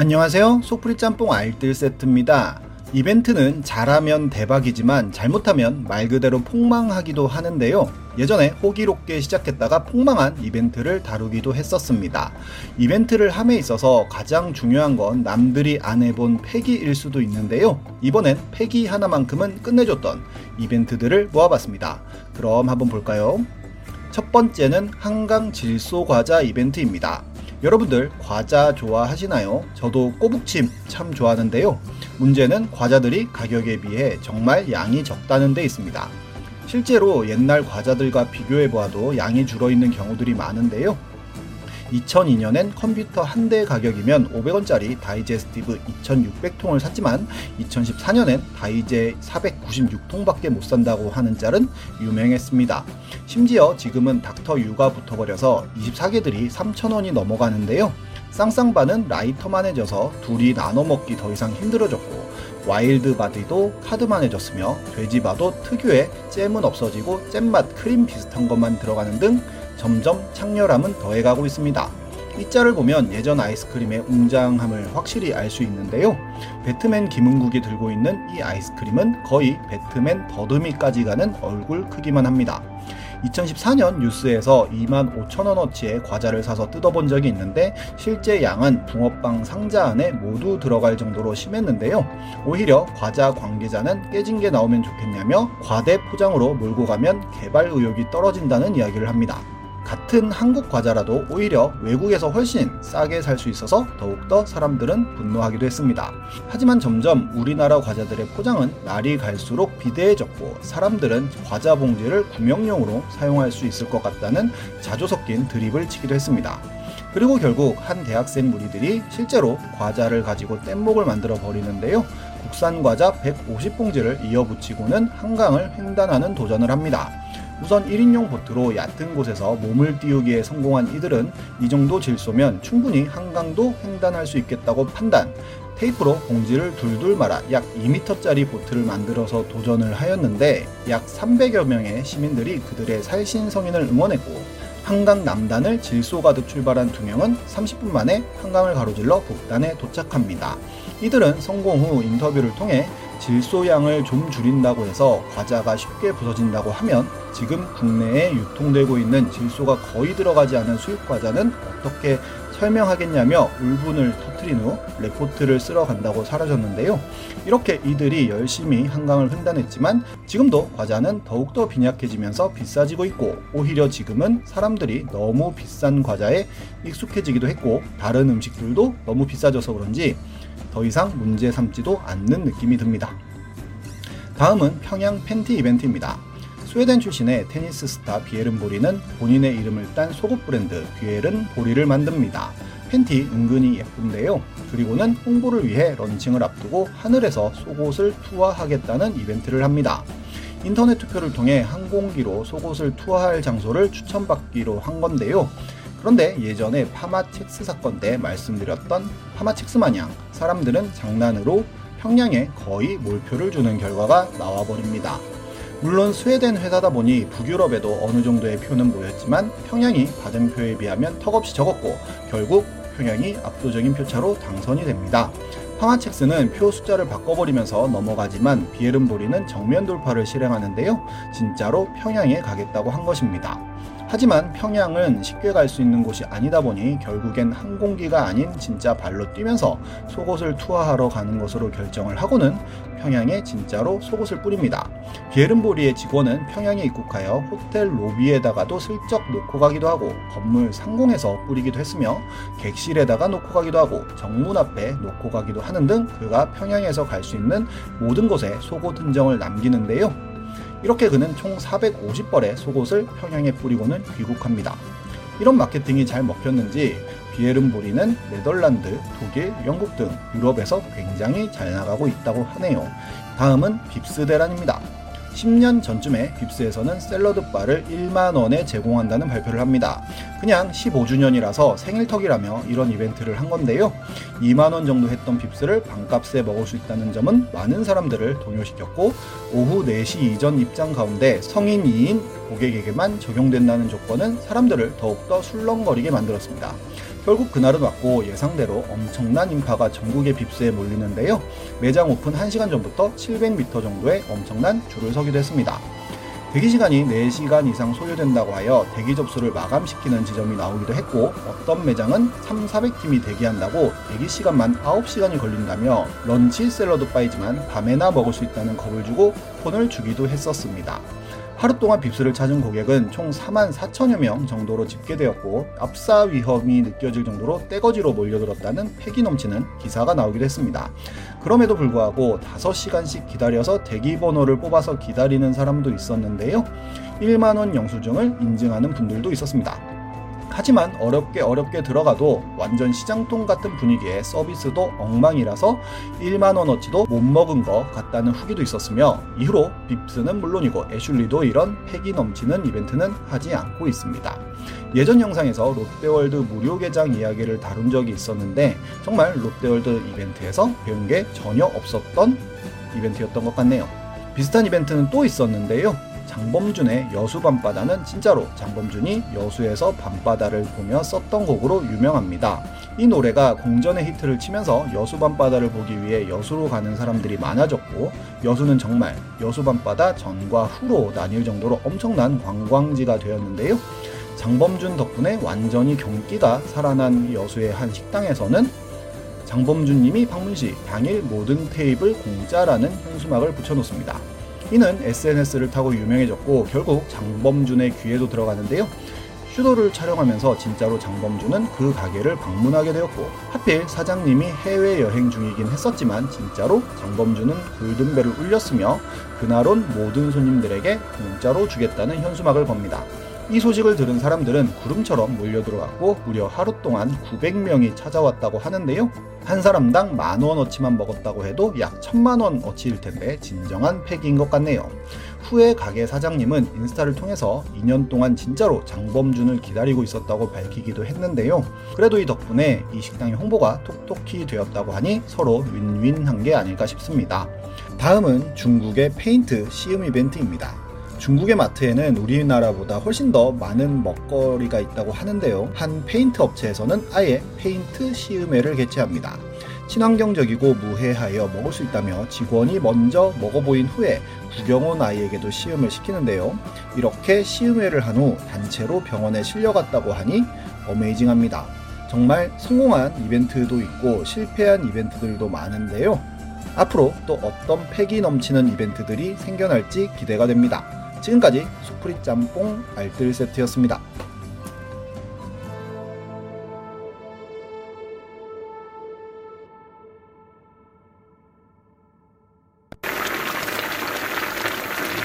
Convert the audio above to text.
안녕하세요. 소프리 짬뽕 알뜰 세트입니다. 이벤트는 잘하면 대박이지만 잘못하면 말 그대로 폭망하기도 하는데요. 예전에 호기롭게 시작했다가 폭망한 이벤트를 다루기도 했었습니다. 이벤트를 함에 있어서 가장 중요한 건 남들이 안 해본 패기일 수도 있는데요. 이번엔 패기 하나만큼은 끝내줬던 이벤트들을 모아봤습니다. 그럼 한번 볼까요? 첫 번째는 한강 질소 과자 이벤트입니다. 여러분들 과자 좋아하시나요? 저도 꼬북침 참 좋아하는데요. 문제는 과자들이 가격에 비해 정말 양이 적다는 데 있습니다. 실제로 옛날 과자들과 비교해 보아도 양이 줄어 있는 경우들이 많은데요. 2002년엔 컴퓨터 한 대 가격이면 500원짜리 다이제스티브 2600통을 샀지만 2014년엔 다이제 496통밖에 못 산다고 하는 짤은 유명했습니다. 심지어 지금은 닥터 유가 붙어버려서 24개들이 3,000원이 넘어가는데요. 쌍쌍바는 라이터만해져서 둘이 나눠 먹기 더 이상 힘들어졌고 와일드 바디도 카드만해졌으며 돼지바도 특유의 잼은 없어지고 잼맛 크림 비슷한 것만 들어가는 등 점점 창렬함은 더해가고 있습니다. 이 짤을 보면 예전 아이스크림의 웅장함을 확실히 알 수 있는데요. 배트맨 김은국이 들고 있는 이 아이스크림은 거의 배트맨 더듬이까지 가는 얼굴 크기만 합니다. 2014년 뉴스에서 25,000원어치의 과자를 사서 뜯어본 적이 있는데 실제 양은 붕어빵 상자 안에 모두 들어갈 정도로 심했는데요. 오히려 과자 관계자는 깨진 게 나오면 좋겠냐며 과대 포장으로 몰고 가면 개발 의욕이 떨어진다는 이야기를 합니다. 같은 한국 과자라도 오히려 외국에서 훨씬 싸게 살 수 있어서 더욱더 사람들은 분노하기도 했습니다. 하지만 점점 우리나라 과자들의 포장은 날이 갈수록 비대해졌고 사람들은 과자 봉지를 구명용으로 사용할 수 있을 것 같다는 자조 섞인 드립을 치기도 했습니다. 그리고 결국 한 대학생 무리들이 실제로 과자를 가지고 뗏목을 만들어 버리는데요. 국산 과자 150봉지를 이어붙이고는 한강을 횡단하는 도전을 합니다. 우선 1인용 보트로 얕은 곳에서 몸을 띄우기에 성공한 이들은 이 정도 질소면 충분히 한강도 횡단할 수 있겠다고 판단. 테이프로 봉지를 둘둘 말아 약 2m짜리 보트를 만들어서 도전을 하였는데 약 300여 명의 시민들이 그들의 살신 성인을 응원했고 한강 남단을 질소 가득 출발한 두 명은 30분 만에 한강을 가로질러 북단에 도착합니다. 이들은 성공 후 인터뷰를 통해 질소량을 좀 줄인다고 해서 과자가 쉽게 부서진다고 하면 지금 국내에 유통되고 있는 질소가 거의 들어가지 않은 수입 과자는 어떻게 설명하겠냐며 울분을 터트린 후 레포트를 쓸어 간다고 사라졌는데요. 이렇게 이들이 열심히 한강을 횡단했지만 지금도 과자는 더욱더 빈약해지면서 비싸지고 있고 오히려 지금은 사람들이 너무 비싼 과자에 익숙해지기도 했고 다른 음식들도 너무 비싸져서 그런지 더 이상 문제 삼지도 않는 느낌이 듭니다. 다음은 평양 팬티 이벤트입니다. 스웨덴 출신의 테니스 스타 비에른 보리는 본인의 이름을 딴 속옷 브랜드 비에른 보리를 만듭니다. 팬티 은근히 예쁜데요. 그리고는 홍보를 위해 런칭을 앞두고 하늘에서 속옷을 투하하겠다는 이벤트를 합니다. 인터넷 투표를 통해 항공기로 속옷을 투하할 장소를 추천받기로 한 건데요. 그런데 예전에 파마첵스 사건 때 말씀드렸던 파마첵스 마냥 사람들은 장난으로 평양에 거의 몰표를 주는 결과가 나와버립니다. 물론 스웨덴 회사다 보니 북유럽에도 어느 정도의 표는 모였지만 평양이 받은 표에 비하면 턱없이 적었고 결국 평양이 압도적인 표차로 당선이 됩니다. 파마첵스는 표 숫자를 바꿔버리면서 넘어가지만 비에른보리는 정면 돌파를 실행하는데요. 진짜로 평양에 가겠다고 한 것입니다. 하지만 평양은 쉽게 갈 수 있는 곳이 아니다 보니 결국엔 항공기가 아닌 진짜 발로 뛰면서 속옷을 투하하러 가는 것으로 결정을 하고는 평양에 진짜로 속옷을 뿌립니다. 비에른보리의 직원은 평양에 입국하여 호텔 로비에다가도 슬쩍 놓고 가기도 하고 건물 상공에서 뿌리기도 했으며 객실에다가 놓고 가기도 하고 정문 앞에 놓고 가기도 하는 등 그가 평양에서 갈 수 있는 모든 곳에 속옷 흔적을 남기는데요. 이렇게 그는 총 450벌의 속옷을 평양에 뿌리고는 귀국합니다. 이런 마케팅이 잘 먹혔는지 비에른보리는 네덜란드, 독일, 영국 등 유럽에서 굉장히 잘 나가고 있다고 하네요. 다음은 빕스 대란입니다. 10년 전쯤에 빕스에서는 샐러드 바를 1만원에 제공한다는 발표를 합니다. 그냥 15주년이라서 생일턱이라며 이런 이벤트를 한 건데요. 2만원 정도 했던 빕스를 반값에 먹을 수 있다는 점은 많은 사람들을 동요시켰고 오후 4시 이전 입장 가운데 성인 2인 고객에게만 적용된다는 조건은 사람들을 더욱더 술렁거리게 만들었습니다. 결국 그날은 왔고 예상대로 엄청난 인파가 전국의 빕스에 몰리는데요. 매장 오픈 1시간 전부터 700m 정도의 엄청난 줄을 서기도 했습니다. 대기 시간이 4시간 이상 소요된다고 하여 대기 접수를 마감시키는 지점이 나오기도 했고 어떤 매장은 3, 400팀이 대기한다고 대기 시간만 9시간이 걸린다며 런치 샐러드 바이지만 밤에나 먹을 수 있다는 겁을 주고 폰을 주기도 했었습니다. 하루 동안 빕스를 찾은 고객은 총 4만 4천여 명 정도로 집계되었고 압사 위험이 느껴질 정도로 떼거지로 몰려들었다는 패기 넘치는 기사가 나오기도 했습니다. 그럼에도 불구하고 5시간씩 기다려서 대기 번호를 뽑아서 기다리는 사람도 있었는데요. 1만원 영수증을 인증하는 분들도 있었습니다. 하지만 어렵게 어렵게 들어가도 완전 시장통 같은 분위기에 서비스도 엉망이라서 1만원어치도 못 먹은 것 같다는 후기도 있었으며 이후로 빕스는 물론이고 애슐리도 이런 패기 넘치는 이벤트는 하지 않고 있습니다. 예전 영상에서 롯데월드 무료 개장 이야기를 다룬 적이 있었는데 정말 롯데월드 이벤트에서 배운 게 전혀 없었던 이벤트였던 것 같네요. 비슷한 이벤트는 또 있었는데요. 장범준의 여수 밤바다는 진짜로 장범준이 여수에서 밤바다를 보며 썼던 곡으로 유명합니다. 이 노래가 공전의 히트를 치면서 여수 밤바다를 보기 위해 여수로 가는 사람들이 많아졌고 여수는 정말 여수 밤바다 전과 후로 나뉠 정도로 엄청난 관광지가 되었는데요. 장범준 덕분에 완전히 경기가 살아난 여수의 한 식당에서는 장범준님이 방문 시 당일 모든 테이블 공짜라는 현수막을 붙여놓습니다. 이는 SNS를 타고 유명해졌고 결국 장범준의 귀에도 들어가는데요. 슈도를 촬영하면서 진짜로 장범준은 그 가게를 방문하게 되었고 하필 사장님이 해외여행 중이긴 했었지만 진짜로 장범준은 골든벨을 울렸으며 그날 온 모든 손님들에게 공짜로 주겠다는 현수막을 겁니다. 이 소식을 들은 사람들은 구름처럼 몰려들어왔고 무려 하루 동안 900명이 찾아왔다고 하는데요. 한 사람당 만 원어치만 먹었다고 해도 약 천만 원어치일 텐데 진정한 팩인 것 같네요. 후에 가게 사장님은 인스타를 통해서 2년 동안 진짜로 장범준을 기다리고 있었다고 밝히기도 했는데요. 그래도 이 덕분에 이 식당의 홍보가 톡톡히 되었다고 하니 서로 윈윈한 게 아닐까 싶습니다. 다음은 중국의 페인트 시음 이벤트입니다. 중국의 마트에는 우리나라보다 훨씬 더 많은 먹거리가 있다고 하는데요. 한 페인트 업체에서는 아예 페인트 시음회를 개최합니다. 친환경적이고 무해하여 먹을 수 있다며 직원이 먼저 먹어보인 후에 구경 온 아이에게도 시음을 시키는데요. 이렇게 시음회를 한 후 단체로 병원에 실려갔다고 하니 어메이징합니다. 정말 성공한 이벤트도 있고 실패한 이벤트들도 많은데요. 앞으로 또 어떤 패기 넘치는 이벤트들이 생겨날지 기대가 됩니다. 지금까지 수프리 짬뽕 알뜰 세트였습니다.